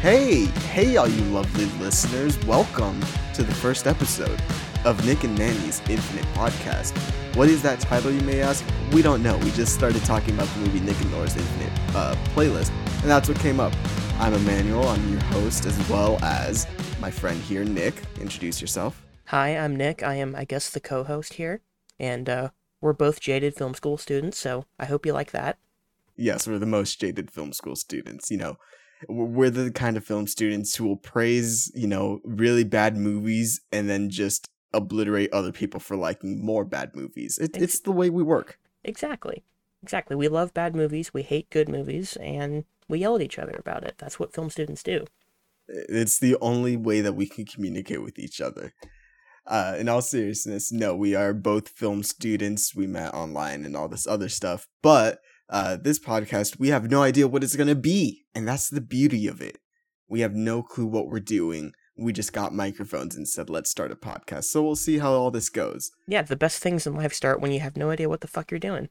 Hey, hey, all you lovely listeners. Welcome to the first episode of Nick and Manny's Infinite Podcast. What is that title, you may ask? We don't know. We just started talking about the movie Nick and Nora's Infinite uh, playlist, and that's what came up. I'm Emmanuel. I'm your host, as well as my friend here, Nick. Introduce yourself. Hi, I'm Nick. I am, I guess, the co host here, and uh, we're both jaded film school students, so I hope you like that. Yes, we're the most jaded film school students. You know, we're the kind of film students who will praise, you know, really bad movies and then just obliterate other people for liking more bad movies. It, it's the way we work. Exactly. Exactly. We love bad movies, we hate good movies, and we yell at each other about it. That's what film students do. It's the only way that we can communicate with each other. Uh, in all seriousness, no, we are both film students. We met online and all this other stuff. But uh, this podcast, we have no idea what it's going to be. And that's the beauty of it. We have no clue what we're doing. We just got microphones and said, let's start a podcast. So we'll see how all this goes. Yeah, the best things in life start when you have no idea what the fuck you're doing.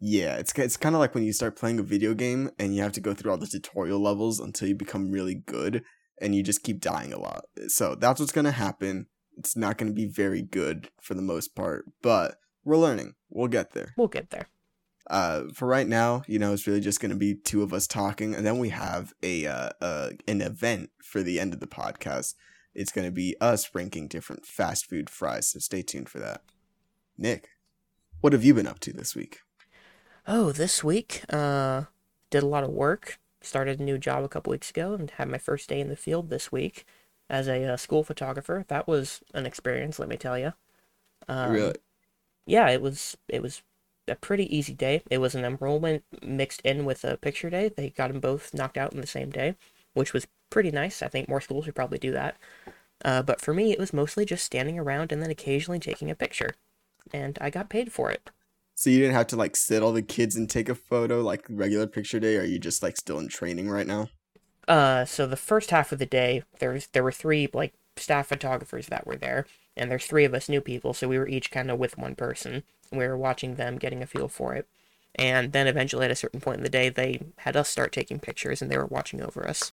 Yeah, it's it's kind of like when you start playing a video game and you have to go through all the tutorial levels until you become really good and you just keep dying a lot. So that's what's going to happen. It's not going to be very good for the most part, but we're learning. We'll get there. We'll get there. Uh, for right now, you know, it's really just going to be two of us talking, and then we have a uh, uh an event for the end of the podcast. It's going to be us ranking different fast food fries. So stay tuned for that. Nick, what have you been up to this week? Oh, this week, uh, did a lot of work. Started a new job a couple weeks ago, and had my first day in the field this week as a uh, school photographer. That was an experience, let me tell you. Um, really? Yeah, it was. It was a pretty easy day. It was an enrollment mixed in with a picture day. They got them both knocked out in the same day, which was pretty nice. I think more schools would probably do that. Uh, but for me, it was mostly just standing around and then occasionally taking a picture, and I got paid for it. So you didn't have to like sit all the kids and take a photo like regular picture day. Or are you just like still in training right now? Uh, so the first half of the day, there's there were three like staff photographers that were there, and there's three of us new people, so we were each kind of with one person. We were watching them, getting a feel for it, and then eventually at a certain point in the day, they had us start taking pictures, and they were watching over us.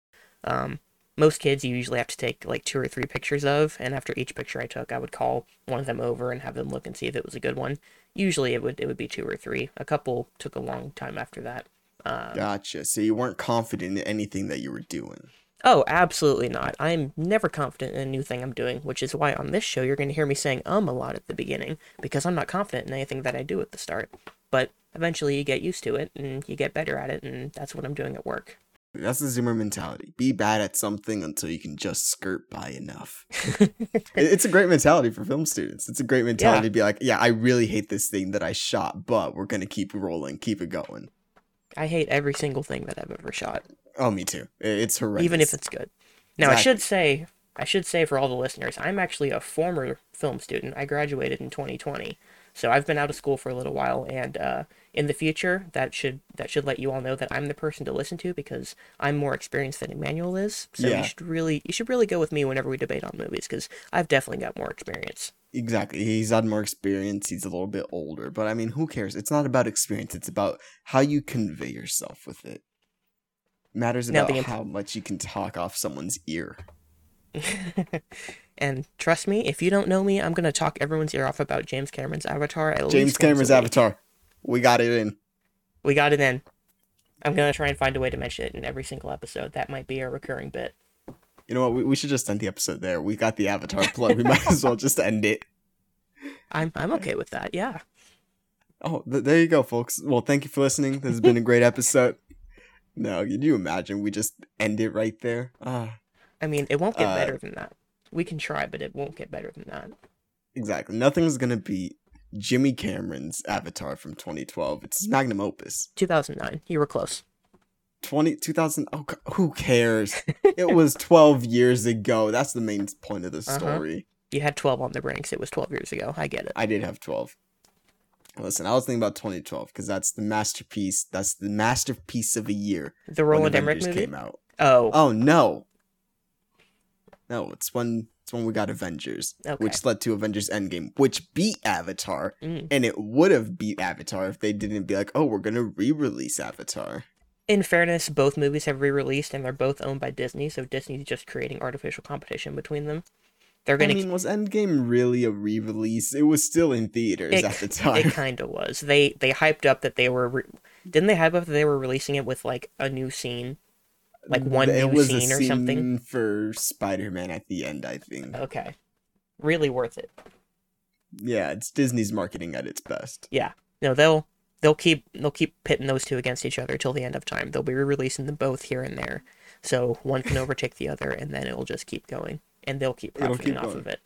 Um, most kids you usually have to take like two or three pictures of, and after each picture I took, I would call one of them over and have them look and see if it was a good one. Usually it would it would be two or three. A couple took a long time after that. Um, gotcha. So you weren't confident in anything that you were doing. Oh, absolutely not. I'm never confident in a new thing I'm doing, which is why on this show you're going to hear me saying um a lot at the beginning, because I'm not confident in anything that I do at the start. But eventually you get used to it and you get better at it, and that's what I'm doing at work. That's the Zoomer mentality. Be bad at something until you can just skirt by enough. it's a great mentality for film students. It's a great mentality yeah. to be like, yeah, I really hate this thing that I shot, but we're going to keep rolling, keep it going. I hate every single thing that I've ever shot. Oh, me too. It's horrendous. Even if it's good. Now, exactly. I should say, I should say for all the listeners, I'm actually a former film student. I graduated in 2020, so I've been out of school for a little while, and uh, in the future, that should that should let you all know that I'm the person to listen to because I'm more experienced than Emmanuel is. So yeah. you should really you should really go with me whenever we debate on movies because I've definitely got more experience. Exactly. He's had more experience. He's a little bit older, but I mean, who cares? It's not about experience. It's about how you convey yourself with it. it matters about imp- how much you can talk off someone's ear. and trust me, if you don't know me, I'm gonna talk everyone's ear off about James Cameron's Avatar. James Cameron's Avatar. We got it in. We got it in. I'm gonna try and find a way to mention it in every single episode. That might be a recurring bit. You know what? We, we should just end the episode there. We got the Avatar plug. we might as well just end it. I'm I'm okay with that. Yeah. Oh, th- there you go, folks. Well, thank you for listening. This has been a great episode. No, can you imagine we just end it right there? Ah. I mean, it won't get uh, better than that. We can try, but it won't get better than that. Exactly. Nothing's gonna beat Jimmy Cameron's Avatar from 2012. It's magnum opus. 2009. You were close. 20 2000 oh who cares it was 12 years ago that's the main point of the uh-huh. story uh-huh. you had 12 on the ranks it was 12 years ago i get it i did have 12 listen i was thinking about 2012 because that's the masterpiece that's the masterpiece of a year the roland emmerich movie came out oh oh no no it's when When we got Avengers, Okay. which led to Avengers Endgame, which beat Avatar, Mm. and it would have beat Avatar if they didn't be like, "Oh, we're gonna re-release Avatar." In fairness, both movies have re-released and they're both owned by Disney, so Disney's just creating artificial competition between them. They're I gonna. mean, was Endgame really a re-release? It was still in theaters It- at the time. it kind of was. They they hyped up that they were. Re- didn't they hype up that they were releasing it with like a new scene? Like, one it new was scene a or something? for Spider-Man at the end. I think. Okay, really worth it. Yeah, it's Disney's marketing at its best. Yeah, no, they'll they'll keep they'll keep pitting those two against each other till the end of time. They'll be re-releasing them both here and there, so one can overtake the other, and then it'll just keep going, and they'll keep profiting keep off going. of it.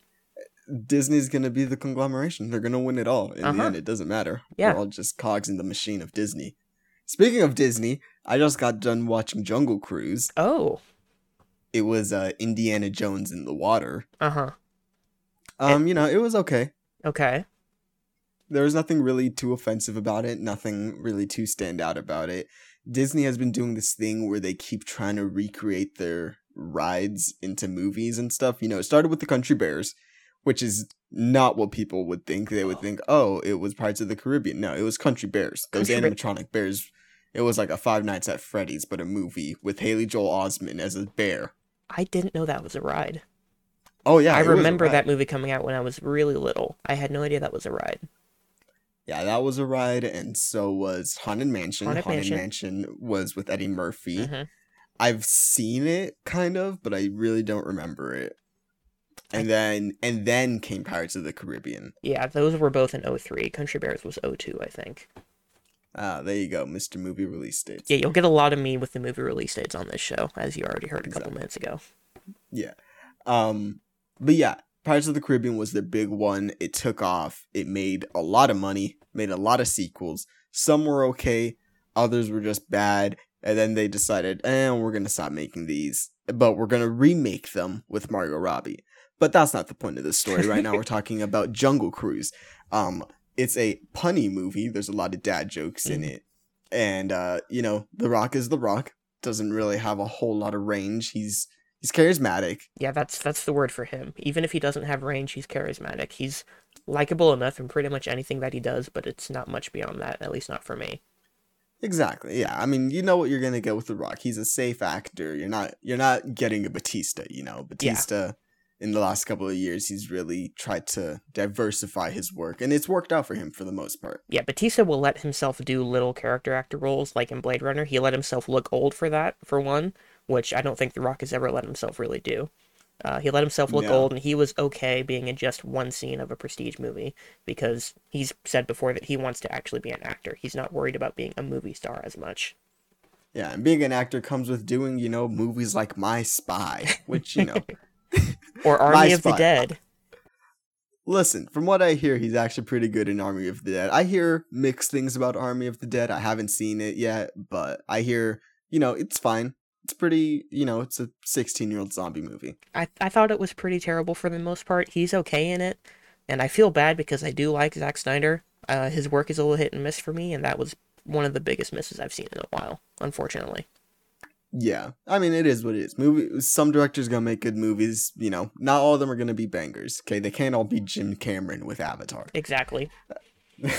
Disney's gonna be the conglomeration. They're gonna win it all. In Uh-huh. the end, it doesn't matter. Yeah. We're all just cogs in the machine of Disney. Speaking of Disney, I just got done watching Jungle Cruise. Oh, It was uh, Indiana Jones in the water. uh huh. Um, you know, it was okay. Okay. There was nothing really too offensive about it. Nothing really too stand out about it. Disney has been doing this thing where they keep trying to recreate their rides into movies and stuff. You know, it started with the Country Bears, which is not what people would think. They would think, oh, it was Pirates of the Caribbean. No, it was Country Bears. Those Country animatronic bears. It was like a Five Nights at Freddy's, but a movie with Haley Joel Osment as a bear. I didn't know that was a ride. Oh yeah, I it was a remember that movie coming out when I was really little. I had no idea that was a ride. Yeah, that was a ride, and so was Haunted Mansion. Haunted Haunted, Mansion. Mansion. was with Eddie Murphy. Mhm. I've seen it kind of, but I really don't remember it. And then and then came Pirates of the Caribbean. Yeah, those were both in 03. Country Bears was 02, I think. Ah, there you go, Mr. Movie release dates. Yeah, you'll get a lot of me with the movie release dates on this show, as you already heard a couple Exactly. minutes ago. Yeah. Um but yeah, Pirates of the Caribbean was their big one. It took off. It made a lot of money, made a lot of sequels. Some were okay, others were just bad, and then they decided, "Eh, we're going to stop making these, but we're going to remake them with Margot Robbie." But that's not the point of this story. Right now we're talking about Jungle Cruise. Um it's a punny movie. There's a lot of dad jokes in Mhm. it. And uh, you know, The Rock is The Rock. Doesn't really have a whole lot of range. He's he's charismatic. Yeah, that's that's the word for him. Even if he doesn't have range, he's charismatic. He's likable enough in pretty much anything that he does, but it's not much beyond that, at least not for me. Exactly. Yeah. I mean, you know what you're gonna get with The Rock. He's a safe actor. You're not you're not getting a Batista, you know. Batista in the last couple of years he's really tried to diversify his work and it's worked out for him for the most part. Yeah, Batista will let himself do little character actor roles, like in Blade Runner. He let himself look old for that, for one, which I don't think The Rock has ever let himself really do. Uh, he let himself look No. old, and he was okay being in just one scene of a prestige movie because he's said before that he wants to actually be an actor. He's not worried about being a movie star as much. Yeah, and being an actor comes with doing, you know, movies like My Spy, which, you know, Or My Army of the Dead. listen, from what I hear, he's actually pretty good in Army of the Dead. I hear mixed things about Army of the Dead. I haven't seen it yet, but I hear, you know, it's fine. It's pretty, you know, it's a 16 year old zombie movie. I, I thought it was pretty terrible for the most part. He's okay in it, and I feel bad because I do like Zack Snyder. Uh, his work is a little hit and miss for me, and that was one of the biggest misses I've seen in a while, unfortunately. Yeah, I mean it is what it is. Movie. Some directors gonna make good movies. You know, not all of them are gonna be bangers. Okay, they can't all be Jim Cameron with Avatar. Exactly.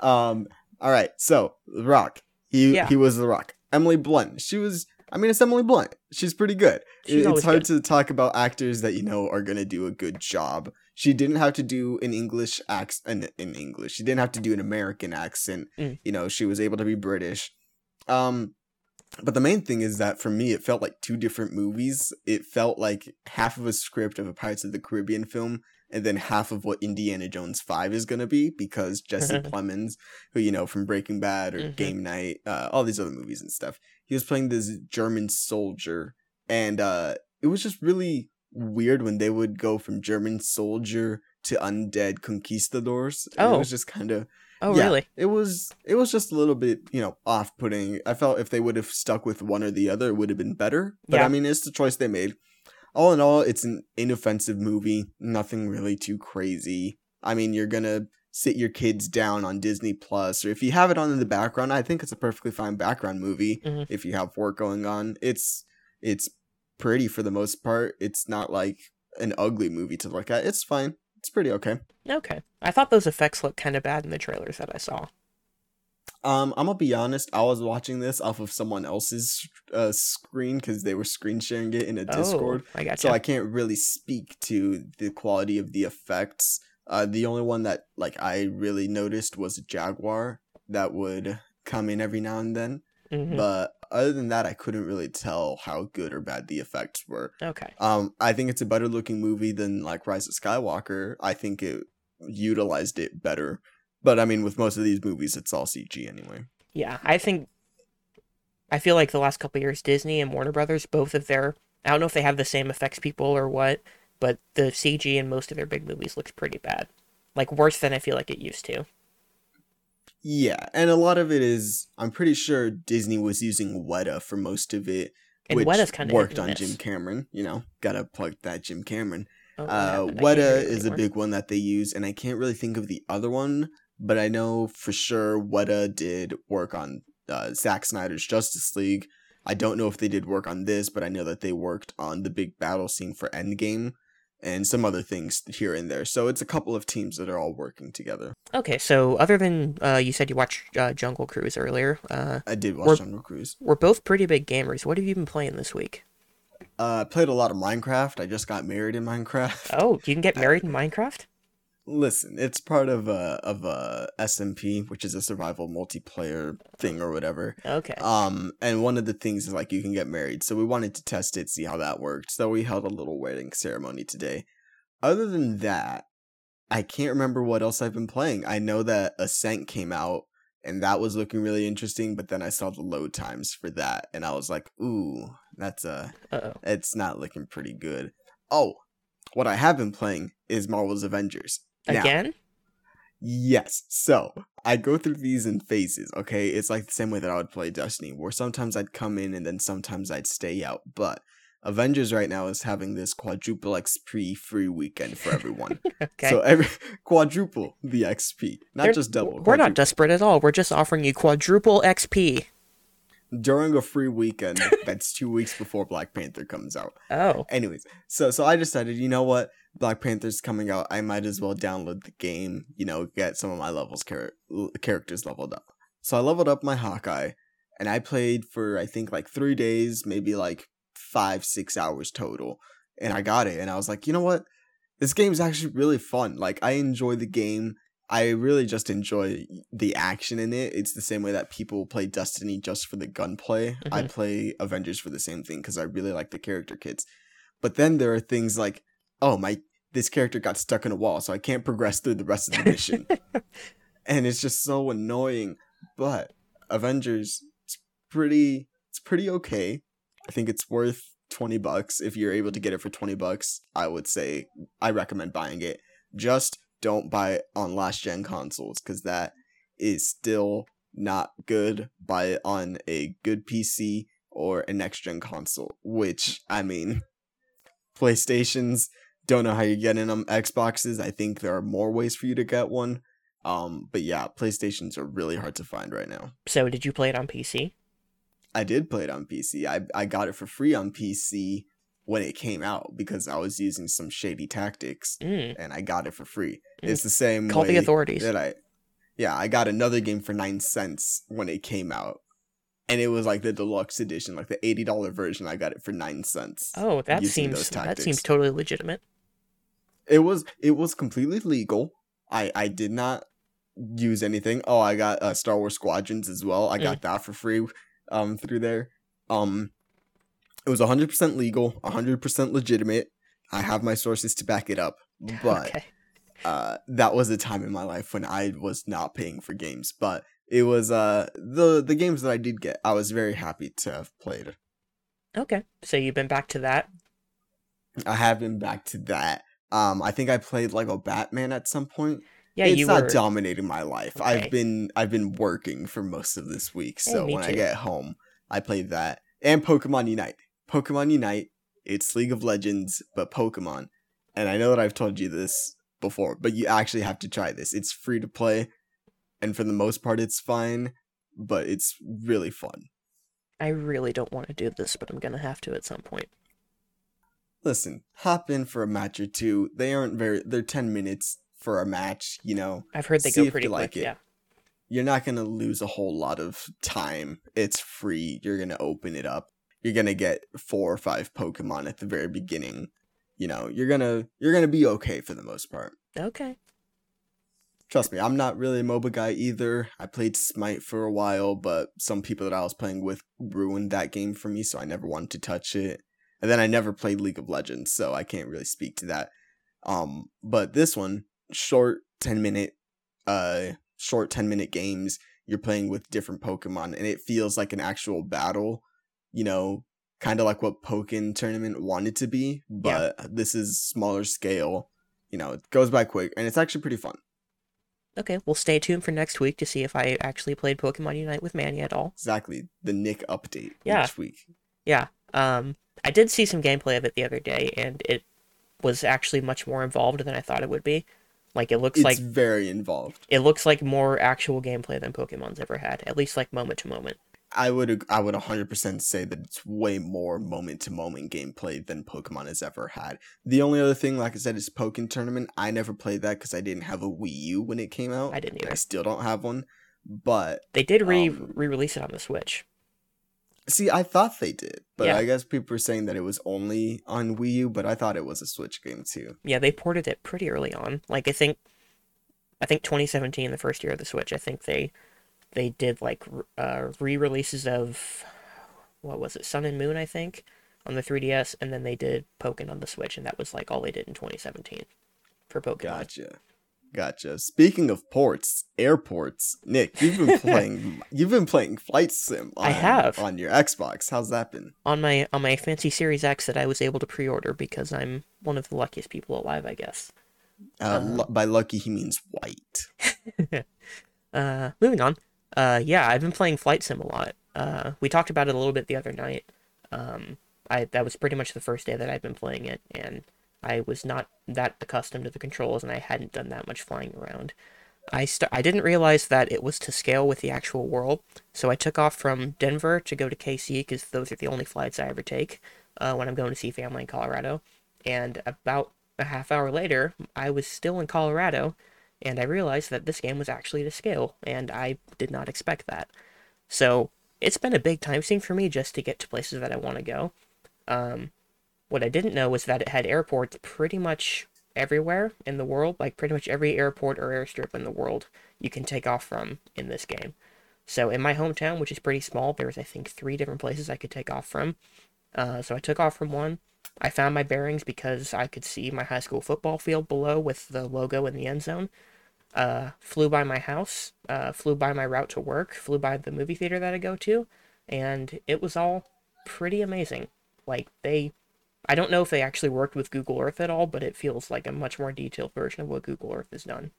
um. All right. So The Rock. He Yeah. he was The Rock. Emily Blunt. She was. I mean, it's Emily Blunt. She's pretty good. She's it's hard good. to talk about actors that you know are gonna do a good job. She didn't have to do an English accent in English. She didn't have to do an American accent. Mm. You know, she was able to be British. Um, but the main thing is that for me, it felt like two different movies. It felt like half of a script of a Pirates of the Caribbean film, and then half of what Indiana Jones Five is gonna be, because Jesse Plemons, who you know from Breaking Bad or Mhm. Game Night, uh, all these other movies and stuff, he was playing this German soldier, and uh, it was just really weird when they would go from German soldier to undead conquistadors. Oh. it was just kind of Oh, Yeah. really? it was it was just a little bit you know off putting. I felt if they would have stuck with one or the other, it would have been better. But Yeah. I mean, it's the choice they made. All in all, it's an inoffensive movie. Nothing really too crazy. I mean, you're gonna sit your kids down on Disney Plus, or if you have it on in the background, I think it's a perfectly fine background movie. Mhm. If you have work going on, it's it's pretty for the most part. It's not like an ugly movie to look at. It's fine. It's pretty okay. Okay. I thought those effects looked kind of bad in the trailers that I saw. Um, I'm gonna be honest. I was watching this off of someone else's uh, screen because they were screen sharing it in a Discord. Oh, I got so I can't really speak to the quality of the effects. Uh, the only one that like I really noticed was a jaguar that would come in every now and then. Hmm But other than that, I couldn't really tell how good or bad the effects were. Okay. Um, I think it's a better looking movie than like Rise of Skywalker. I think it utilized it better. But I mean, with most of these movies, it's all CG anyway. Yeah, I think. I feel like the last couple years, Disney and Warner Brothers, both of their. I don't know if they have the same effects people or what, but the CG in most of their big movies looks pretty bad. Like worse than I feel like it used to. Yeah, and a lot of it is. I'm pretty sure Disney was using Weta for most of it, And which Weta's kind of worked on Jim Cameron. You know, gotta plug that Jim Cameron. Oh, Uh, happened? I can't hear Weta is a big one that they use, and I can't really think of the other one, but I know for sure Weta did work on uh, Zack Snyder's Justice League. I don't know if they did work on this, but I know that they worked on the big battle scene for Endgame and some other things here and there. So it's a couple of teams that are all working together. Okay, so other than uh, you said you watched uh, Jungle Cruise earlier, uh, I did watch Jungle Cruise. we're both pretty big gamers. What have you been playing this week? Uh, I played a lot of Minecraft. I just got married in Minecraft. Oh, you can get married in Minecraft? Listen, it's part of a of a SMP, which is a survival multiplayer thing or whatever. Okay. Um, and one of the things is like you can get married, so we wanted to test it, see how that worked. So we held a little wedding ceremony today. Other than that, I can't remember what else I've been playing. I know that Ascent came out, and that was looking really interesting. But then I saw the load times for that, and I was like, "Ooh, that's uh, Uh-oh. it's not looking pretty good." Oh, what I have been playing is Marvel's Avengers. Now, Again? Yes. So I go through these in phases, okay? It's like the same way that I would play Destiny, where sometimes I'd come in and then sometimes I'd stay out. But Avengers right now is having this quadruple XP free weekend for everyone. Okay. So every quadruple the XP, not They're- just double. We're not desperate at all. We're just offering you quadruple XP. during a free weekend that's two weeks before Black Panther comes out. Oh. Anyways, so so I decided, you know what? Black Panther's coming out. I might as well download the game. You know, get some of my levels char- characters leveled up. So I leveled up my Hawkeye, and I played for I think like three days, maybe like five six hours total, and I got it. And I was like, you know what? This game's actually really fun. Like I enjoy the game. I really just enjoy the action in it. It's the same way that people play Destiny just for the gunplay. I Mhm. play Avengers for the same thing because I really like the character kits. But then there are things like, oh my, this character got stuck in a wall, so I can't progress through the rest of the mission, and it's just so annoying. But Avengers, it's pretty, it's pretty okay. I think it's worth twenty bucks if you're able to get it for twenty bucks. I would say I recommend buying it. Just don't buy it on last gen consoles because that is still not good. Buy it on a good PC or a next gen console, which I mean, PlayStations don't know how you're getting them. Xboxes, I think there are more ways for you to get one. Um, but yeah, PlayStations are really hard to find right now. So did you play it on PC? I did play it on PC. I I got it for free on PC when it came out because I was using some shady tactics Mm. and I got it for free. Mm. It's the same Call the authorities. that I Yeah, I got another game for 9 cents when it came out. And it was like the deluxe edition, like the $80 version. I got it for 9 cents. Oh, that seems that seems totally legitimate. It was it was completely legal. I I did not use anything. Oh, I got uh, Star Wars Squadrons as well. I got that for free um through there. Um it was 100% legal, 100% legitimate. I have my sources to back it up. But okay. uh that was a time in my life when I was not paying for games, but it was uh the the games that I did get. I was very happy to have played. Okay. So you've been back to that. I have been back to that. Um I think I played Lego Batman at some point. Yeah, it's not were. dominating my life. Okay. I've been I've been working for most of this week, so me when I get home, I play that and Pokemon Unite. Pokemon Unite, it's League of Legends but Pokemon, and I know that I've told you this before, but you actually have to try this. It's free to play, and for the most part, it's fine, but it's really fun. I really don't want to do this, but I'm gonna have to at some point. Listen, hop in for a match or two. They aren't very. They're ten minutes for a match. You know, I've heard they See go pretty quick. like it. Yeah. you're not gonna lose a whole lot of time. It's free. You're gonna open it up. You're gonna get four or five Pokemon at the very beginning. You know, you're gonna you're gonna be okay for the most part. Okay. Trust me, I'm not really a MOBA guy either. I played Smite for a while, but some people that I was playing with ruined that game for me, so I never wanted to touch it. And then I never played League of Legends, so I can't really speak to that. Um, but this one, short 10 minute uh short 10 minute games, you're playing with different Pokemon and it feels like an actual battle, you know, kind of like what Pokken tournament wanted to be, but this is smaller scale. You know, it goes by quick and it's actually pretty fun. Okay. Well, stay tuned for next week to see if I actually played Pokemon Unite with Manny at all. Exactly. The Nick update Yeah. each week. Yeah. Um, I did see some gameplay of it the other day, and it was actually much more involved than I thought it would be. Like it looks It's like very involved. it looks like more actual gameplay than Pokemon's ever had, at least like moment to moment. I would I would 100% say that it's way more moment to moment gameplay than Pokemon has ever had. The only other thing, like I said, is Pokken Tournament. I never played that because I didn't have a Wii U when it came out. I didn't and I still don't have one. But They did re Um, re-release it on the Switch. See, I thought they did, but Yeah. I guess people were saying that it was only on Wii U. But I thought it was a Switch game too. Yeah, they ported it pretty early on. Like I think, I think 2017, the first year of the Switch. I think they they did like uh, re-releases of what was it, Sun and Moon, I think, on the 3DS, and then they did Pokemon on the Switch, and that was like all they did in 2017 for Pokemon. Gotcha. Gotcha. Speaking of ports, airports, Nick, you've been playing you've been playing Flight Sim on, I have. on your Xbox. How's that been? On my on my fancy Series X that I was able to pre-order because I'm one of the luckiest people alive, I guess. Uh, Uh, lu- by lucky he means white. Uh, moving on. Uh, yeah, I've been playing Flight Sim a lot. Uh, we talked about it a little bit the other night. Um, I that was pretty much the first day that I've been playing it, and I was not that accustomed to the controls, and I hadn't done that much flying around. I st- I didn't realize that it was to scale with the actual world, so I took off from Denver to go to KC because those are the only flights I ever take uh, when I'm going to see family in Colorado. And about a half hour later, I was still in Colorado, and I realized that this game was actually to scale, and I did not expect that. So it's been a big time sink for me just to get to places that I want to go. Um, what I didn't know was that it had airports pretty much everywhere in the world, like pretty much every airport or airstrip in the world you can take off from in this game. So in my hometown, which is pretty small, there was I think three different places I could take off from. Uh, so I took off from one. I found my bearings because I could see my high school football field below with the logo in the end zone. Uh, flew by my house, uh, flew by my route to work, flew by the movie theater that I go to, and it was all pretty amazing. Like they, I don't know if they actually worked with Google Earth at all, but it feels like a much more detailed version of what Google Earth has done.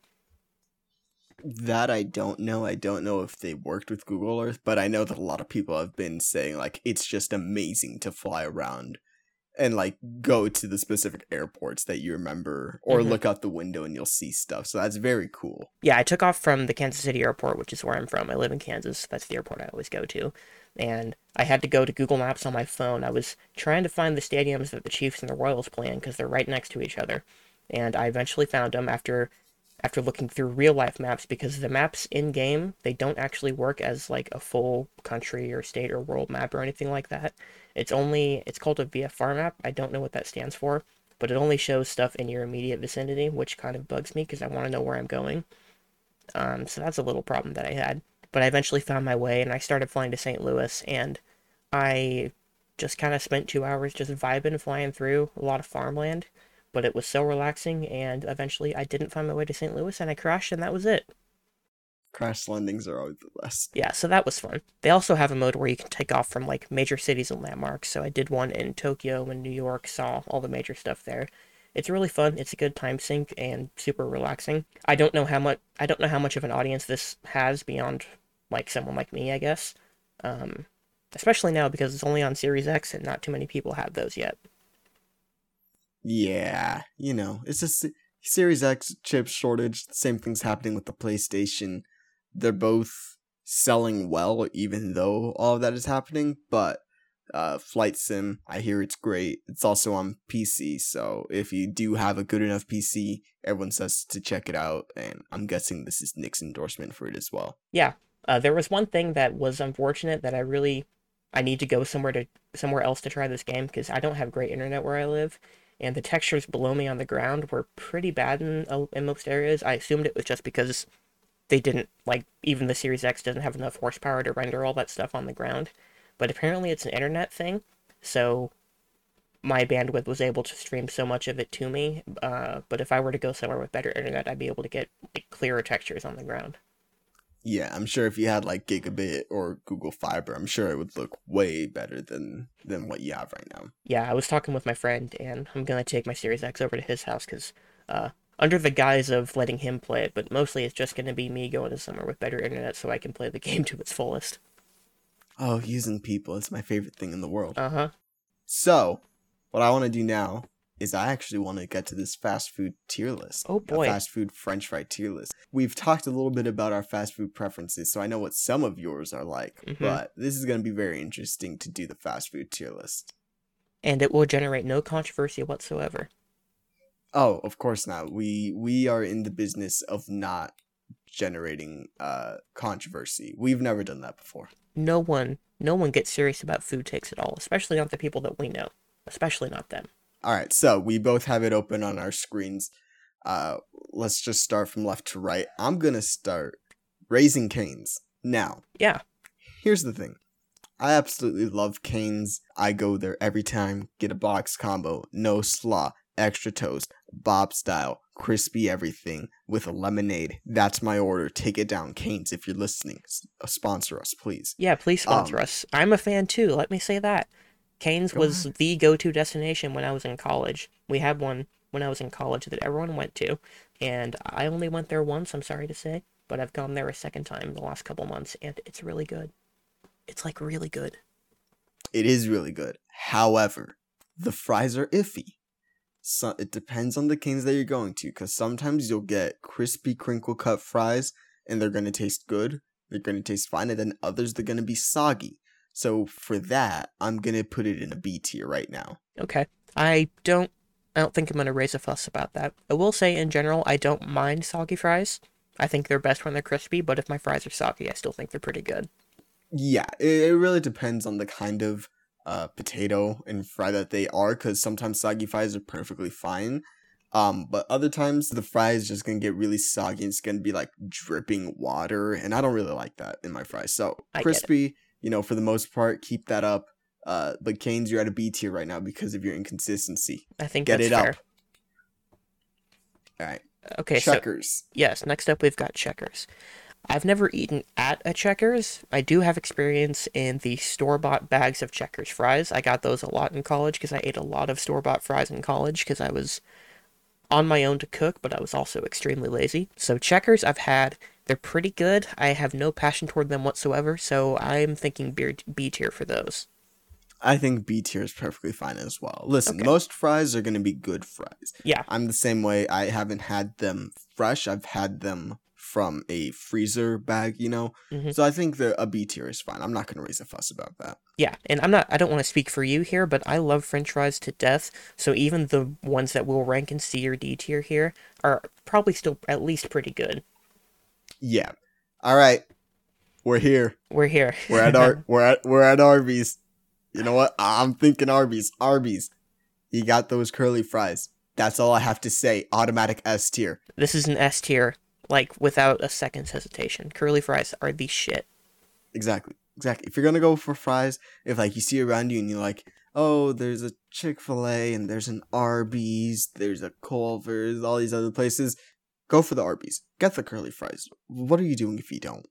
That I don't know. I don't know if they worked with Google Earth, but I know that a lot of people have been saying like it's just amazing to fly around and like go to the specific airports that you remember or Mhm. look out the window and you'll see stuff. So that's very cool. Yeah, I took off from the Kansas City airport, which is where I'm from. I live in Kansas. So That's the airport I always go to. And I had to go to Google Maps on my phone. I was trying to find the stadiums that the Chiefs and the Royals play in because they're right next to each other. And I eventually found them after after looking through real life maps because the maps in game, they don't actually work as like a full country or state or world map or anything like that. It's only it's called a VFR map. I don't know what that stands for, but it only shows stuff in your immediate vicinity, which kind of bugs me because I want to know where I'm going. Um, so that's a little problem that I had. But I eventually found my way and I started flying to St. Louis and I just kind of spent two hours just vibing, flying through a lot of farmland. But it was so relaxing and eventually I didn't find my way to St. Louis and I crashed and that was it. Crash landings are always the best. Yeah, so that was fun. They also have a mode where you can take off from like major cities and landmarks. So I did one in Tokyo and New York, saw all the major stuff there. It's really fun. It's a good time sink and super relaxing. I don't know how much I don't know how much of an audience this has beyond like someone like me, I guess. Um, especially now because it's only on Series X and not too many people have those yet. Yeah, you know, it's a se- Series X chip shortage. The same thing's happening with the PlayStation. They're both selling well, even though all of that is happening. But uh, Flight Sim. I hear it's great. It's also on PC, so if you do have a good enough PC, everyone says to check it out. And I'm guessing this is Nick's endorsement for it as well. Yeah. Uh, there was one thing that was unfortunate that I really I need to go somewhere to somewhere else to try this game because I don't have great internet where I live, and the textures below me on the ground were pretty bad in uh, in most areas. I assumed it was just because they didn't like even the Series X doesn't have enough horsepower to render all that stuff on the ground, but apparently it's an internet thing. So my bandwidth was able to stream so much of it to me. Uh, but if I were to go somewhere with better internet, I'd be able to get like, clearer textures on the ground. Yeah, I'm sure if you had like gigabit or Google Fiber, I'm sure it would look way better than than what you have right now. Yeah, I was talking with my friend, and I'm gonna take my Series X over to his house because, uh, under the guise of letting him play it, but mostly it's just gonna be me going to somewhere with better internet so I can play the game to its fullest. Oh, using people is my favorite thing in the world. Uh huh. So, what I want to do now is I actually want to get to this fast food tier list. Oh, boy. Fast food french fry tier list. We've talked a little bit about our fast food preferences, so I know what some of yours are like, Mhm. but this is going to be very interesting to do the fast food tier list. And it will generate no controversy whatsoever. Oh, of course not. We we are in the business of not generating uh controversy. We've never done that before. No one, no one gets serious about food takes at all, especially not the people that we know. Especially not them. All right, so we both have it open on our screens. Uh, let's just start from left to right. I'm gonna start Raising Cane's. Now, Yeah. here's the thing. I absolutely love canes. I go there every time. Get a box combo, no slaw, extra toast, Bob style, crispy everything with a lemonade. That's my order. Take it down, Canes. If you're listening, uh, sponsor us, please. Yeah, please sponsor Um, us. I'm a fan too. Let me say that. Cane's Go was the go-to destination when I was in college. We had one when I was in college that everyone went to, and I only went there once. I'm sorry to say, but I've gone there a second time in the last couple months, and it's really good. It's like really good. It is really good. However, the fries are iffy. So it depends on the canes that you're going to, because sometimes you'll get crispy crinkle cut fries and they're gonna taste good. They're gonna taste fine, and then others they're gonna be soggy. So for that, I'm gonna put it in a B tier right now. Okay, I don't. I don't think I'm gonna raise a fuss about that. I will say, in general, I don't mind soggy fries. I think they're best when they're crispy, but if my fries are soggy, I still think they're pretty good. Yeah, it, it really depends on the kind of uh, potato and fry that they are, because sometimes soggy fries are perfectly fine. Um, but other times the fry is just gonna get really soggy. and It's gonna be like dripping water, and I don't really like that in my fries. So I get it. crispy, you know, for the most part, keep that up. Uh, but Canes, you're at a B tier right now because of your inconsistency. I think Get it fair. up. All right, Okay, so checkers. Yes, next up we've got Checkers. I've never eaten at a Checkers. I do have experience in the store bought bags of Checkers fries. I got those a lot in college because I ate a lot of store bought fries in college because I was on my own to cook, but I was also extremely lazy. So, Checkers I've had. They're pretty good. I have no passion toward them whatsoever, so I'm thinking B B tier for those. I think B tier is perfectly fine as well. Listen, Okay. most fries are gonna be good fries. Yeah, I'm the same way. I haven't had them fresh. I've had them from a freezer bag, you know. Mhm. So I think the a B tier is fine. I'm not gonna raise a fuss about that. Yeah, and I'm not I don't want to speak for you here, but I love french fries to death. So even the ones that will rank in C or D tier here are probably still at least pretty good. Yeah. All right. We're here. We're here. We're at our we're at we're at Arby's. You know what? I'm thinking Arby's. Arby's. You got those curly fries. That's all I have to say. Automatic S tier. this is an S tier, like without a second's hesitation. Curly fries are the shit. Exactly. Exactly. If you're gonna go for fries, if like you see around you and you're like, oh, there's a Chick Fil A and there's an Arby's, there's a Culver's, all these other places, go for the Arby's. Get the curly fries. What are you doing if you don't?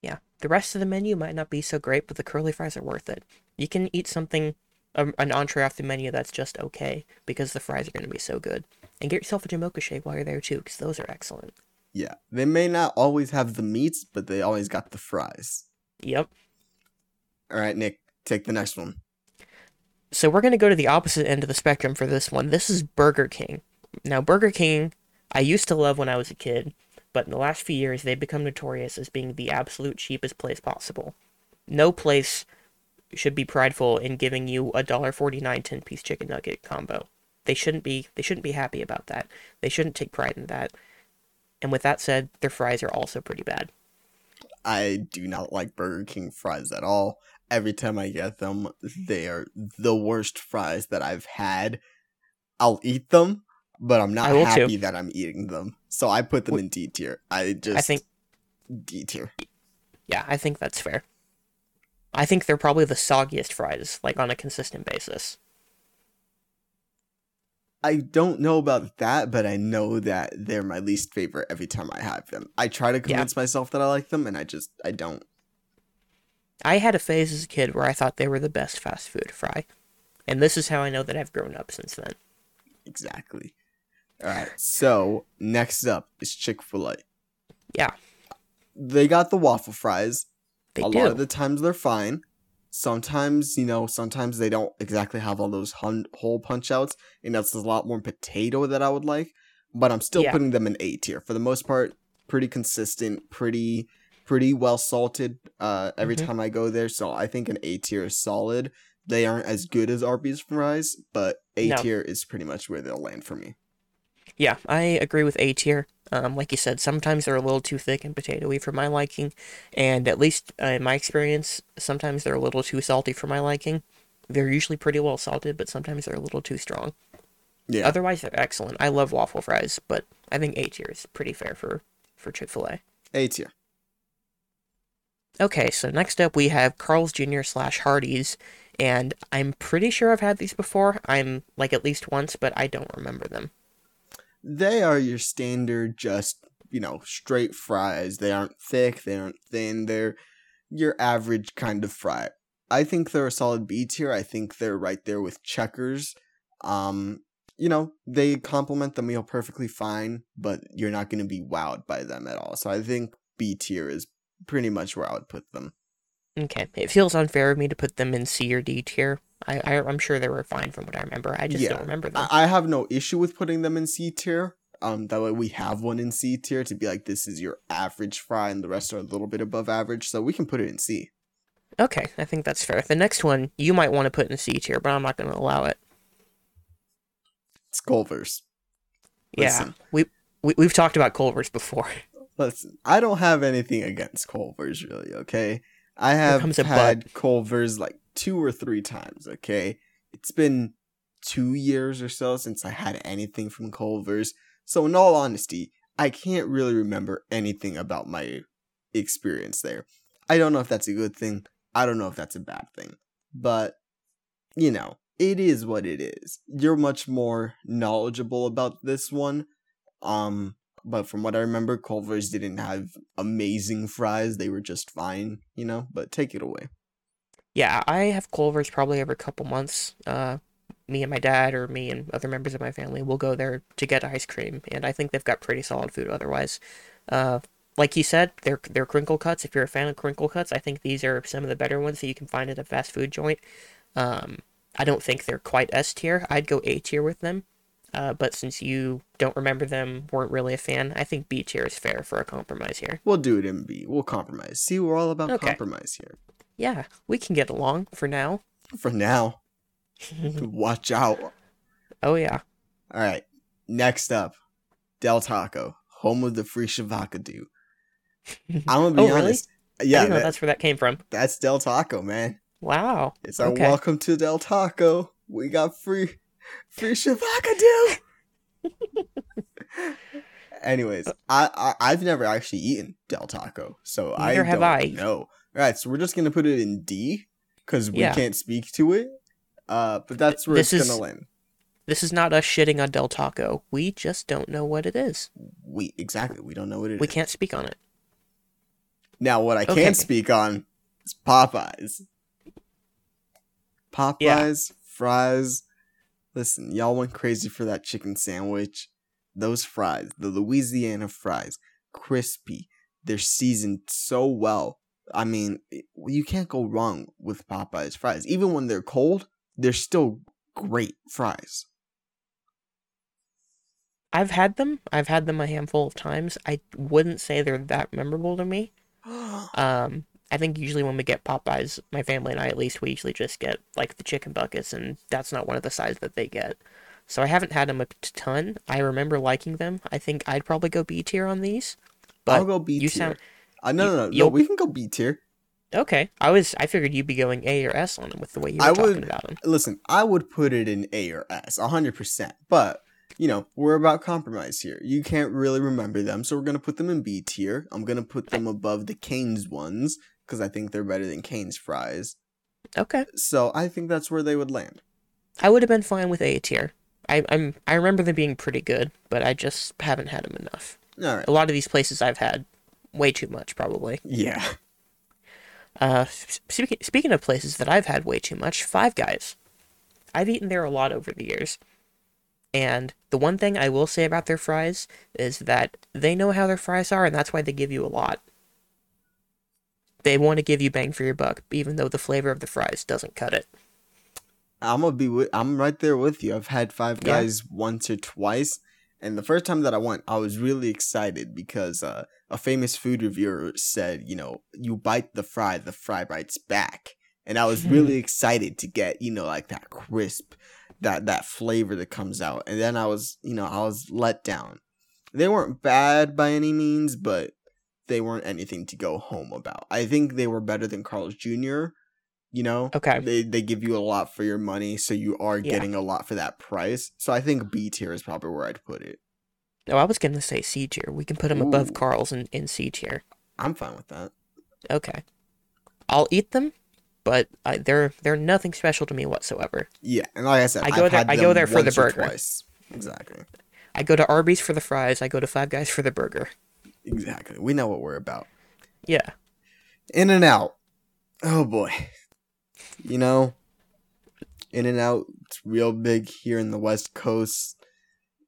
Yeah, the rest of the menu might not be so great, but the curly fries are worth it. You can eat something, um, an entree off the menu that's just okay because the fries are going to be so good. And get yourself a Jamocha shake while you're there too, because those are excellent. Yeah, they may not always have the meats, but they always got the fries. Yep. All right, Nick, take the next one. So we're going to go to the opposite end of the spectrum for this one. This is Burger King. Now, Burger King, I used to love when I was a kid, but in the last few years, they've become notorious as being the absolute cheapest place possible. No place should be prideful in giving you a dollar forty nine ten piece chicken nugget combo. They shouldn't be they shouldn't be happy about that. They shouldn't take pride in that. And with that said, their fries are also pretty bad. I do not like Burger King fries at all. Every time I get them, they are the worst fries that I've had. I'll eat them, but I'm not happy too. that I'm eating them. So I put them in D tier. I just I think D tier. yeah, I think that's fair. I think they're probably the soggiest fries, like on a consistent basis. I don't know about that, but I know that they're my least favorite every time I have them. I try to convince myself that I like them, and I just I don't. I had a phase as a kid where I thought they were the best fast food fry. And this is how I know that I've grown up since then. Exactly. All right. So next up is Chick Fil A. Yeah, They got the waffle fries. they a do. lot of the times they're fine. Sometimes, you know, sometimes they don't exactly have all those hun- hole punch outs, and that's a lot more potato that I would like. But I'm still Yeah. putting them in A tier for the most part. Pretty consistent, pretty pretty well salted. Uh, every Mhm. time I go there, so I think an A tier is solid. They aren't as good as Arby's fries, but A No. tier is pretty much where they'll land for me. Yeah, I agree with A tier. Um, like you said, sometimes they're a little too thick and potatoey for my liking, and at least uh, in my experience, sometimes they're a little too salty for my liking. They're usually pretty well salted, but sometimes they're a little too strong. Yeah, Otherwise, they're excellent. I love waffle fries, but I think A tier is pretty fair for for Chick Fil A. A tier. Okay, so next up we have Carl's Jr. slash Hardee's, and I'm pretty sure I've had these before. I'm like at least once, but I don't remember them. They are your standard just you know straight fries. They aren't thick they aren't thin they're your average kind of fry. I think they're a solid b tier. I think they're right there with checkers. Um you know they complement the meal perfectly fine but you're not going to be wowed by them at all. So i think b tier is pretty much where i would put them. Okay, it feels unfair of me to put them in C or D tier. I, I I'm sure they were fine from what I remember. I just Yeah, don't remember them. I have no issue with putting them in C tier. Um, that way we have one in C tier to be like this is your average fry, and the rest are a little bit above average, so we can put it in C. okay, I think that's fair. The next one you might want to put in C tier, but I'm not going to allow it. It's Culver's. Yeah, we, we we've talked about Culver's before. Listen, I don't have anything against Culver's really. Okay, I have had Culver's like two or three times. Okay, it's been two years or so since I had anything from Culver's. So in all honesty, I can't really remember anything about my experience there. I don't know if that's a good thing. I don't know if that's a bad thing. But you know, it is what it is. You're much more knowledgeable about this one. Um but from what I remember, Culver's didn't have amazing fries. They were just fine, you know, but take it away. Yeah, I have Culver's probably every couple months. Uh, me and my dad, or me and other members of my family, will go there to get ice cream, and I think they've got pretty solid food. Otherwise, uh, like you said, they're they're crinkle cuts. If you're a fan of crinkle cuts, I think these are some of the better ones that you can find at a fast food joint. Um, I don't think they're quite S tier. I'd go A tier with them. Uh, but since you don't remember them, weren't really a fan, I think B tier is fair for a compromise here. We'll do it in B. We'll compromise. See, we're all about Okay. compromise here. Yeah, we can get along for now. For now, watch out. oh yeah. All right. Next up, Del Taco, home of the free Shavakadu. I'm gonna be Oh, really? honest. I Yeah, that- that's where that came from. that's Del Taco, man. Wow. It's our Okay. welcome to Del Taco. We got free, free Shavakadu. Anyways, uh, I, I I've never actually eaten Del Taco, so I have don't I. know. All right, so we're just gonna put it in D because we Yeah. can't speak to it. Uh, but that's where This it's is- gonna land. This is not us shitting on Del Taco. We just don't know what it is. We exactly we don't know what it is. We can't speak on it. Now, what I Okay. can speak on is Popeyes. Popeyes, fries. Listen, y'all went crazy for that chicken sandwich. Those fries, the Louisiana fries, crispy. They're seasoned so well. I mean, you can't go wrong with Popeyes fries. Even when they're cold, they're still great fries. I've had them. I've had them a handful of times. I wouldn't say they're that memorable to me. Um, I think usually when we get Popeyes, my family and I at least, we usually just get like the chicken buckets, and that's not one of the sides that they get. So I haven't had them a ton. I remember liking them. I think I'd probably go B tier on these. But I'll go B tier. you sound uh, no, no, no, no. We can go B tier. okay. I was I figured you'd be going A or S on them with the way you were I talking would- about them. Listen, I would put it in A or S, hundred percent. But you know, we're about compromise here. You can't really remember them, so we're gonna put them in B tier. I'm gonna put them above the Cane's ones because I think they're better than Cane's fries. Okay. So I think that's where they would land. I would have been fine with A tier. I I'm I remember them being pretty good, but I just haven't had them enough. All right. A lot of these places I've had way too much probably. Yeah. Uh, speaking speaking of places that I've had way too much, Five Guys. I've eaten there a lot over the years, and the one thing I will say about their fries is that they know how their fries are, and that's why they give you a lot. They want to give you bang for your buck, even though the flavor of the fries doesn't cut it. I'm gonna be with. I'm right there with you. I've had Five Yeah. Guys once or twice, and the first time that I went, I was really excited because uh, a famous food reviewer said, you know, you bite the fry, the fry bites back, and I was hmm. really excited to get, you know, like that crisp, that that flavor that comes out, and then I was, you know, I was let down. They weren't bad by any means, but they weren't anything to go home about. I think they were better than Carl's Jr. You know, Okay. they they give you a lot for your money, so you are Yeah. getting a lot for that price. So I think B tier is probably where I'd put it. No, I was gonna say C tier. We can put them above Carl's in, in C tier. I'm fine with that. Okay. I'll eat them, but I, they're they're nothing special to me whatsoever. Yeah, and like I said, I go I've there- I go there for the burger. Twice. Exactly, I go to Arby's for the fries. I go to Five Guys for the burger. exactly. We know what we're about. Yeah. In and out. Oh boy. You know, In and Out, it's real big here in the West Coast.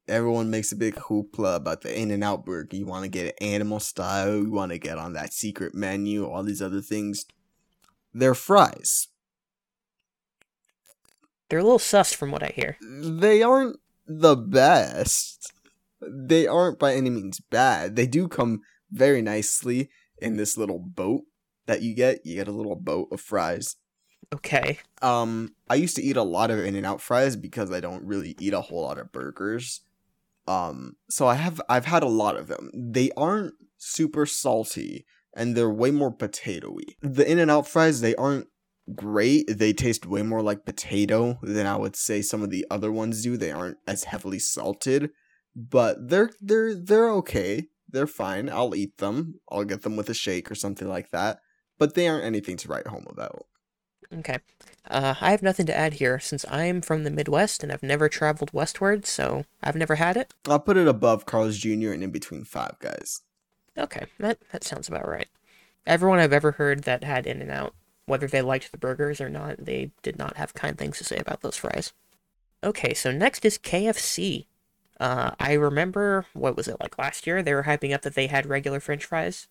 Everyone makes a big hoopla about the In and Out burger. You want to get it animal style, you want to get on that secret menu, all these other things. They're fries. They're a little sus from what I hear. They aren't the best. They aren't by any means bad. They do come very nicely in this little boat that you get. You get a little boat of fries. Okay. Um, I used to eat a lot of In and Out fries because I don't really eat a whole lot of burgers. Um, so I have I've had a lot of them. They aren't super salty and they're way more potatoey. The In and Out fries they aren't great. They taste way more like potato than I would say some of the other ones do. They aren't as heavily salted, but they're they're they're okay. They're fine. I'll eat them. I'll get them with a shake or something like that. But they aren't anything to write home about. Okay. Uh, I have nothing to add here since I'm from the Midwest and I've never traveled westward, so I've never had it. I'll put it above Carl's Jr. and in between Five Guys. Okay, that that sounds about right. Everyone I've ever heard that had In and Out, whether they liked the burgers or not, they did not have kind things to say about those fries. Okay, so next is KFC. Uh, I remember what was it like last year? They were hyping up that they had regular French fries,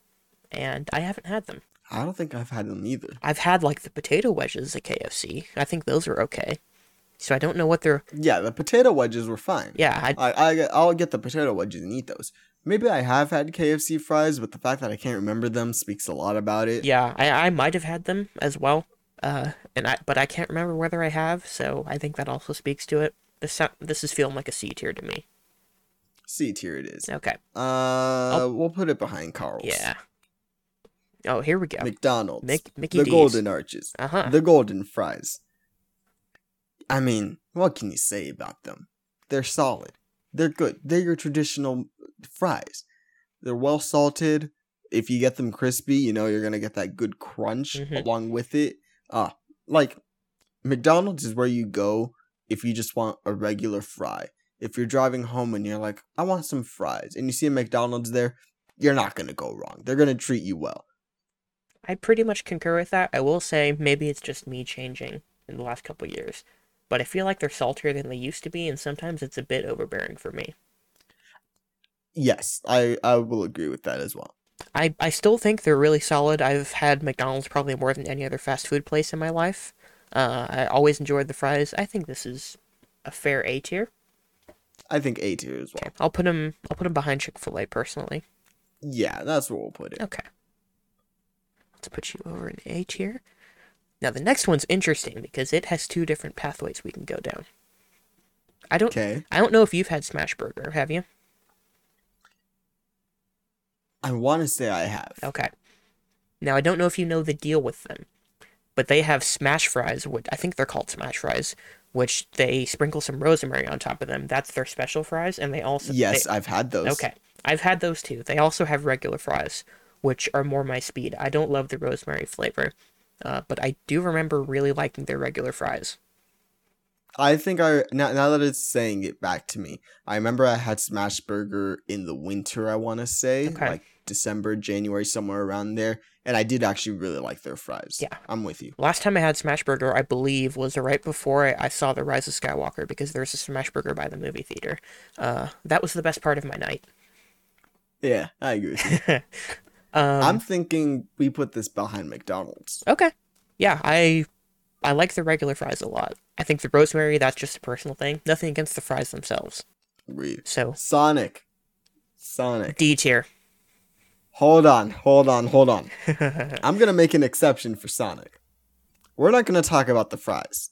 and I haven't had them. I don't think I've had them either. I've had like the potato wedges at KFC. I think those are okay. So I don't know what they're. Yeah, the potato wedges were fine. Yeah, I I, I I'll get the potato wedges and eat those. Maybe I have had KFC fries, but the fact that I can't remember them speaks a lot about it. yeah I I might have had them as well. Uh, and I but I can't remember whether I have. So I think that also speaks to it. This this is feeling like a C tier to me. C tier it is. Okay. Uh, we'll put it behind Carl's. Yeah. Oh, here we go. McDonald's. Mick, Mickey the D's. Golden Arches. Uh huh. The Golden Fries. I mean, what can you say about them? They're solid. They're good. They're your traditional fries. They're well salted. If you get them crispy, you know you're gonna get that good crunch Mhm. along with it. Uh like McDonald's is where you go if you just want a regular fry. If you're driving home and you're like, I want some fries, and you see a McDonald's there, you're not gonna go wrong. They're gonna treat you well. I pretty much concur with that. I will say maybe it's just me changing in the last couple years, but I feel like they're saltier than they used to be, and sometimes it's a bit overbearing for me. Yes, I I will agree with that as well. I, I still think they're really solid. I've had McDonald's probably more than any other fast food place in my life. Uh, I always enjoyed the fries. I think this is a fair A tier. I think A tier as well. Okay, I'll put them. I'll put them behind Chick Fil A personally. Yeah, that's where we'll put it. Okay. Let's put you over in A tier. Now the next one's interesting because it has two different pathways we can go down. I don't Okay. I don't know if you've had Smash Burger, have you? I want to say I have. Okay. Now I don't know if you know the deal with them, but they have smash fries. Which I think they're called smash fries, which they sprinkle some rosemary on top of them. That's their special fries, and they also Yes, they- I've had those. okay. I've had those too. They also have regular fries, which are more my speed. I don't love the rosemary flavor, uh, but I do remember really liking their regular fries. I think I now, now that it's saying it back to me, I remember I had Smash Burger in the winter. I want to say Okay. like December, January, somewhere around there, and I did actually really like their fries. Yeah. I'm with you. Last time I had Smash Burger, I believe, was right before I, I saw The Rise of Skywalker because there was a Smash Burger by the movie theater. Uh, that was the best part of my night. Yeah, I agree. Um, I'm thinking we put this behind McDonald's. Okay. Yeah, I I like the regular fries a lot. I think the rosemary that's just a personal thing. Nothing against the fries themselves. Agreed. So Sonic. Sonic. D tier. Hold on, hold on, hold on. I'm gonna make an exception for Sonic. We're not gonna talk about the fries.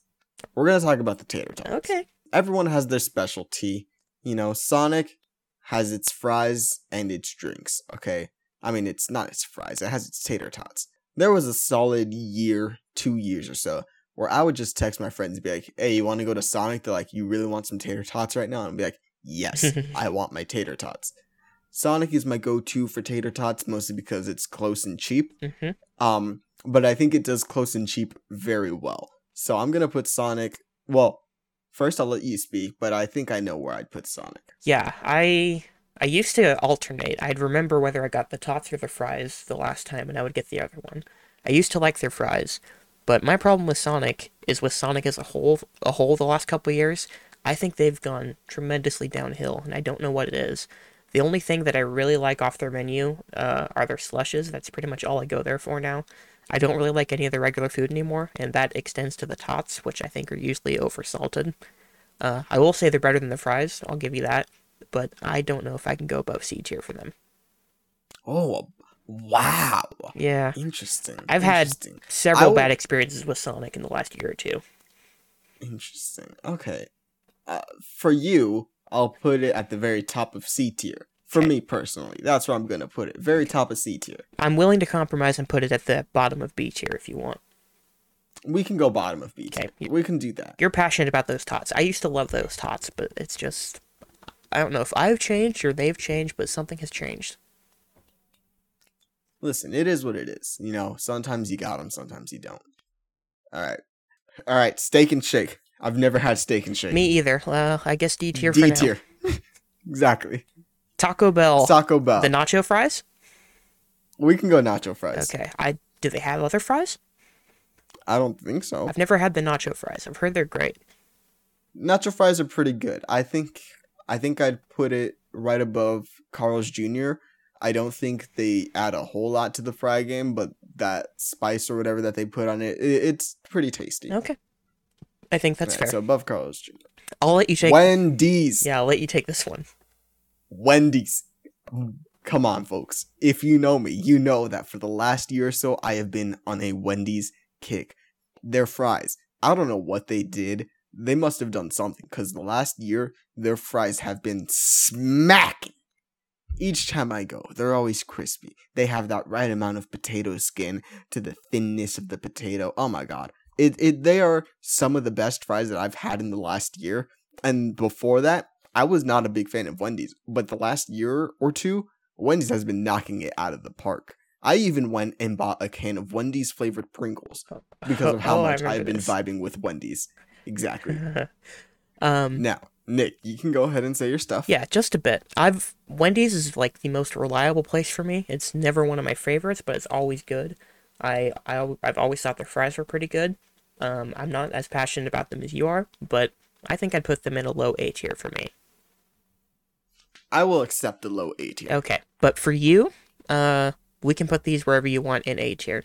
We're gonna talk about the tater tots. okay. Everyone has their specialty. You know, Sonic has its fries and its drinks. Okay, I mean it's not its fries. It has its tater tots. There was a solid year, two years or so, where I would just text my friends and be like, "Hey, you want to go to Sonic?" They're like, "You really want some tater tots right now?" And I'd be like, "Yes, I want my tater tots." Sonic is my go-to for tater tots, mostly because it's close and cheap. hmm Um, but I think it does close and cheap very well. So I'm gonna put Sonic. Well, first I'll let you speak, but I think I know where I'd put Sonic. Yeah, I I used to alternate. I'd remember whether I got the tots or the fries the last time, and I would get the other one. I used to like their fries, but my problem with Sonic is with Sonic as a whole. A whole the last couple years, I think they've gone tremendously downhill, and I don't know what it is. The only thing that I really like off their menu uh, are their slushes. That's pretty much all I go there for now. I don't really like any of the regular food anymore, and that extends to the tots, which I think are usually oversalted. Uh, I will say they're better than the fries. I'll give you that, but I don't know if I can go above C tier for them. Oh, wow! Yeah, Interesting. I've had several will- bad experiences with Sonic in the last year or two. Interesting. Okay. Uh, for you, I'll put it at the very top of C tier. For Okay. me personally, that's where I'm gonna put it. Very top of C tier. I'm willing to compromise and put it at the bottom of B tier if you want. We can go bottom of B tier. Okay. tier. We can do that. You're passionate about those tots. I used to love those tots, but it's just I don't know if I've changed or they've changed, but something has changed. Listen, it is what it is. You know, sometimes you got them, sometimes you don't. All right. All right. Steak and shake. I've never had steak and shake. Me either. Well, I guess D tier for D tier. exactly. Taco Bell. Taco Bell. The nacho fries? we can go nacho fries. Okay. I do they have other fries? I don't think so. I've never had the nacho fries. I've heard they're great. Nacho fries are pretty good. I think I think I'd put it right above Carl's Jr. I don't think they add a whole lot to the fry game, but that spice or whatever that they put on it, i it's pretty tasty. Okay. I think that's Right, fair. So above Carl's Jr. I'll let you take Wendy's. Yeah, I'll let you take this one. Wendy's. Come on, folks. If you know me, you know that for the last year or so, I have been on a Wendy's kick. Their fries. I don't know what they did. They must have done something because the last year, their fries have been smacking. Each time I go, they're always crispy. They have that right amount of potato skin to the thinness of the potato. Oh my god. It, it they are some of the best fries that I've had in the last year. And before that, I was not a big fan of Wendy's, but the last year or two, Wendy's has been knocking it out of the park. I even went and bought a can of Wendy's flavored Pringles because of how Oh, much I've been this. vibing with Wendy's. Exactly. um now, Nick, you can go ahead and say your stuff. yeah, just a bit. I've Wendy's is like the most reliable place for me. It's never one of my favorites, but it's always good. I, I I've always thought their fries were pretty good. Um, I'm not as passionate about them as you are, but I think I'd put them in a low A tier for me. I will accept the low A tier. Okay, but for you, uh, we can put these wherever you want in A tier.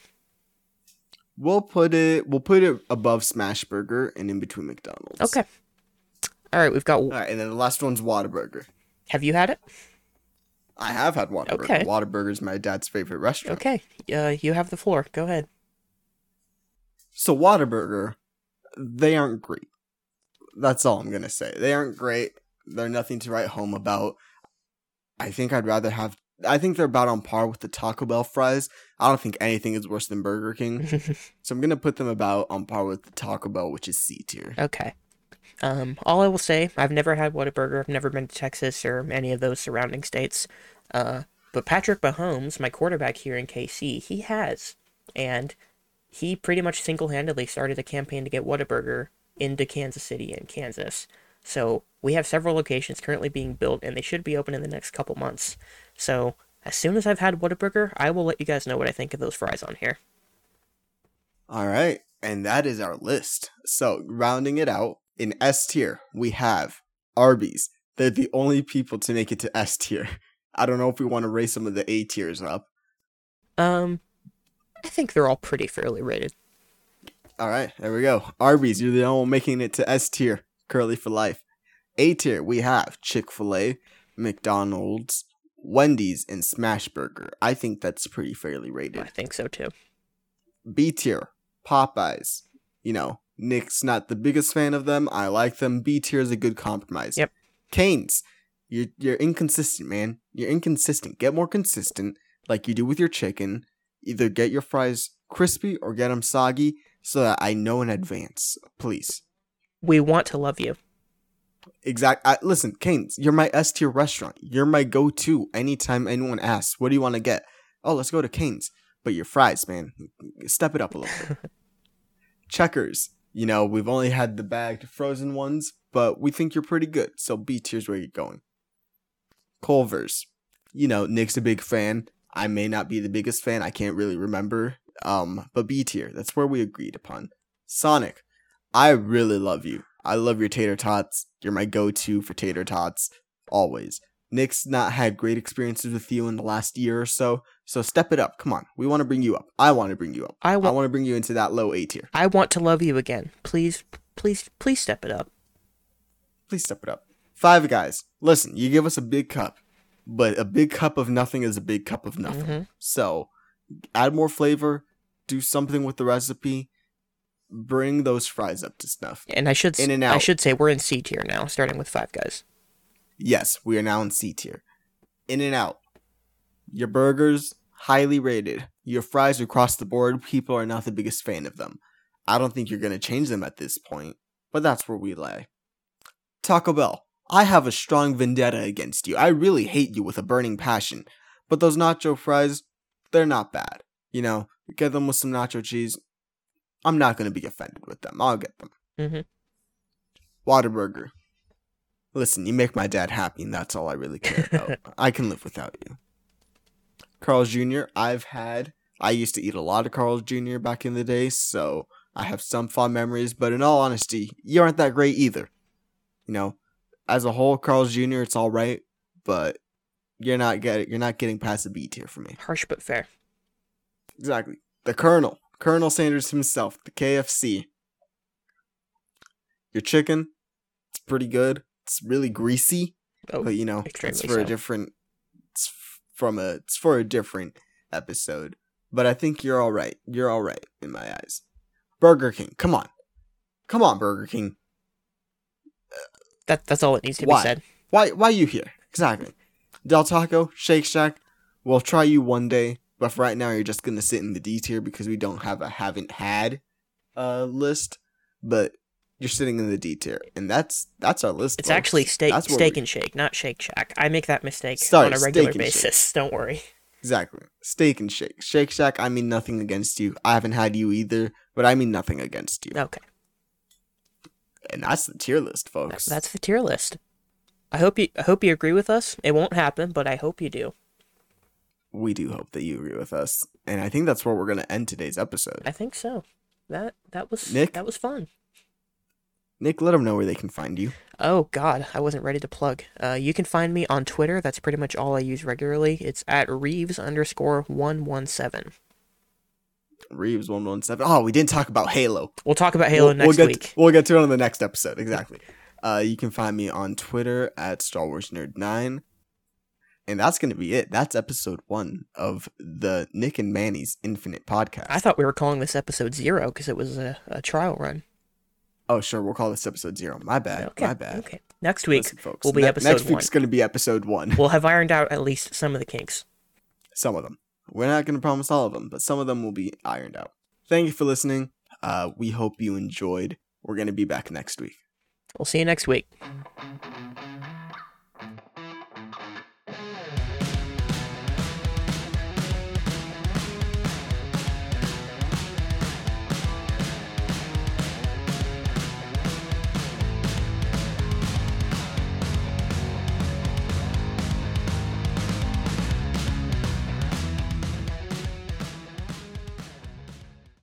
We'll put it. We'll put it above Smash Burger and in between McDonald's. Okay. All right, we've got. All right, and then the last one's Whataburger. Have you had it? I have had Whataburger. Okay. Whataburger is my dad's favorite restaurant. Okay, uh, you have the floor. Go ahead. So Whataburger, they aren't great. That's all I'm gonna say. They aren't great. They're nothing to write home about. I think I'd rather have. I think they're about on par with the Taco Bell fries. I don't think anything is worse than Burger King. so I'm gonna put them about on par with the Taco Bell, which is C tier. okay. Um, all I will say, I've never had Whataburger. I've never been to Texas or any of those surrounding states. Uh, but Patrick Mahomes, my quarterback here in KC, he has, and he pretty much single-handedly started a campaign to get Whataburger into Kansas City and Kansas. So we have several locations currently being built, and they should be open in the next couple months. So as soon as I've had Whataburger, I will let you guys know what I think of those fries on here. All right, and that is our list. So rounding it out in S tier, we have Arby's. They're the only people to make it to S tier. I don't know if we want to raise some of the A tiers up. Um, I think they're all pretty fairly rated. All right, there we go. Arby's, you're the only one making it to S tier. Curly for life. A tier, we have Chick fil A, McDonald's, Wendy's, and Smashburger. I think that's pretty fairly rated. I think so too. B tier, Popeyes. You know, Nick's not the biggest fan of them. I like them. B tier is a good compromise. Yep. Cane's, you're you're inconsistent, man. You're inconsistent. Get more consistent, like you do with your chicken. Either get your fries crispy or get them soggy, so that I know in advance. Please. We want to love you. Exact. Listen, Cane's, you're my S tier restaurant. You're my go to anytime anyone asks, "What do you want to get?" Oh, let's go to Cane's. But your fries, man, step it up a little bit. Checkers, you know, we've only had the bagged frozen ones, but we think you're pretty good. So B tier's where you're going. Culver's, you know, Nick's a big fan. I may not be the biggest fan. I can't really remember. Um, but B tier, that's where we agreed upon. Sonic, I really love you. I love your tater tots. You're my go-to for tater tots, always. Nick's not had great experiences with you in the last year or so, so step it up. Come on, we want to bring you up. I want to bring you up. I I want to bring you into that low A tier. I want to love you again. Please, please, please step it up. Please step it up. Five guys, listen. You give us a big cup, but a big cup of nothing is a big cup of nothing. Mhm. So, add more flavor. Do something with the recipe. Bring those fries up to snuff. And I should In and out. I should say we're in C tier now, starting with five guys. Yes, we are now in C tier. In and out. Your burgers, highly rated. Your fries across the board, people are not the biggest fan of them. I don't think you're going to change them at this point, but that's where we lay. Taco Bell, I have a strong vendetta against you. I really hate you with a burning passion. But those nacho fries, they're not bad. You know, get them with some nacho cheese. I'm not going to be offended with them. I'll get them. Mhm. Whataburger. Listen, you make my dad happy, and that's all I really care about. I can live without you. Carl's Jr., I've had. I used to eat a lot of Carl's Jr. back in the day, so I have some fond memories, but in all honesty, you aren't that great either. You know, as a whole, Carl's Jr., it's all right, but you're not getting you're not getting past the B tier for me. Harsh but fair. Exactly. The Colonel, Colonel Sanders himself, the KFC. Your chicken, it's pretty good. It's really greasy, Oh, but you know, it's for a different. It's from a. It's for a different episode. But I think you're all right. You're all right in my eyes. Burger King, come on, come on, Burger King. that that's all it needs to Why? be said. Why? Why you here? Exactly. Del Taco, Shake Shack. We'll try you one day, but for right now, you're just gonna sit in the D tier because we don't have a haven't had uh list. But you're sitting in the D tier, and that's that's our list. It's folks. actually steak steak we- and shake, not Shake Shack. I make that mistake Sorry, on a regular and Shake. basis. Don't worry. exactly steak and shake. Shake Shack. I mean nothing against you. I haven't had you either, but I mean nothing against you. Okay, And that's the tier list, folks. that's the tier list. I hope you I hope you agree with us. It won't happen, but I hope you do. We do hope that you agree with us, and I think that's where we're gonna end today's episode. I think so. That that was Nick? that was fun. Nick, let them know where they can find you. Oh God, I wasn't ready to plug. Uh, you can find me on Twitter. That's pretty much all I use regularly. It's at Reeves underscore one one seven. Reeves one one seven. Oh, we didn't talk about Halo. We'll talk about Halo we'll, next we'll get week. we'll get to it on the next episode. Exactly. Uh, you can find me on Twitter at Star Wars Nerd Nine. And that's going to be it. That's episode one of the Nick and Manny's Infinite podcast. I thought we were calling this episode zero because it was a, a trial run. oh, sure. We'll call this episode zero. My bad. Okay. My bad. Okay. Next week, Listen, folks. will be ne- episode Next one. week's going to be episode one. we'll have ironed out at least some of the kinks. some of them. We're not going to promise all of them, but some of them will be ironed out. Thank you for listening. Uh, we hope you enjoyed. We're going to be back next week. We'll see you next week.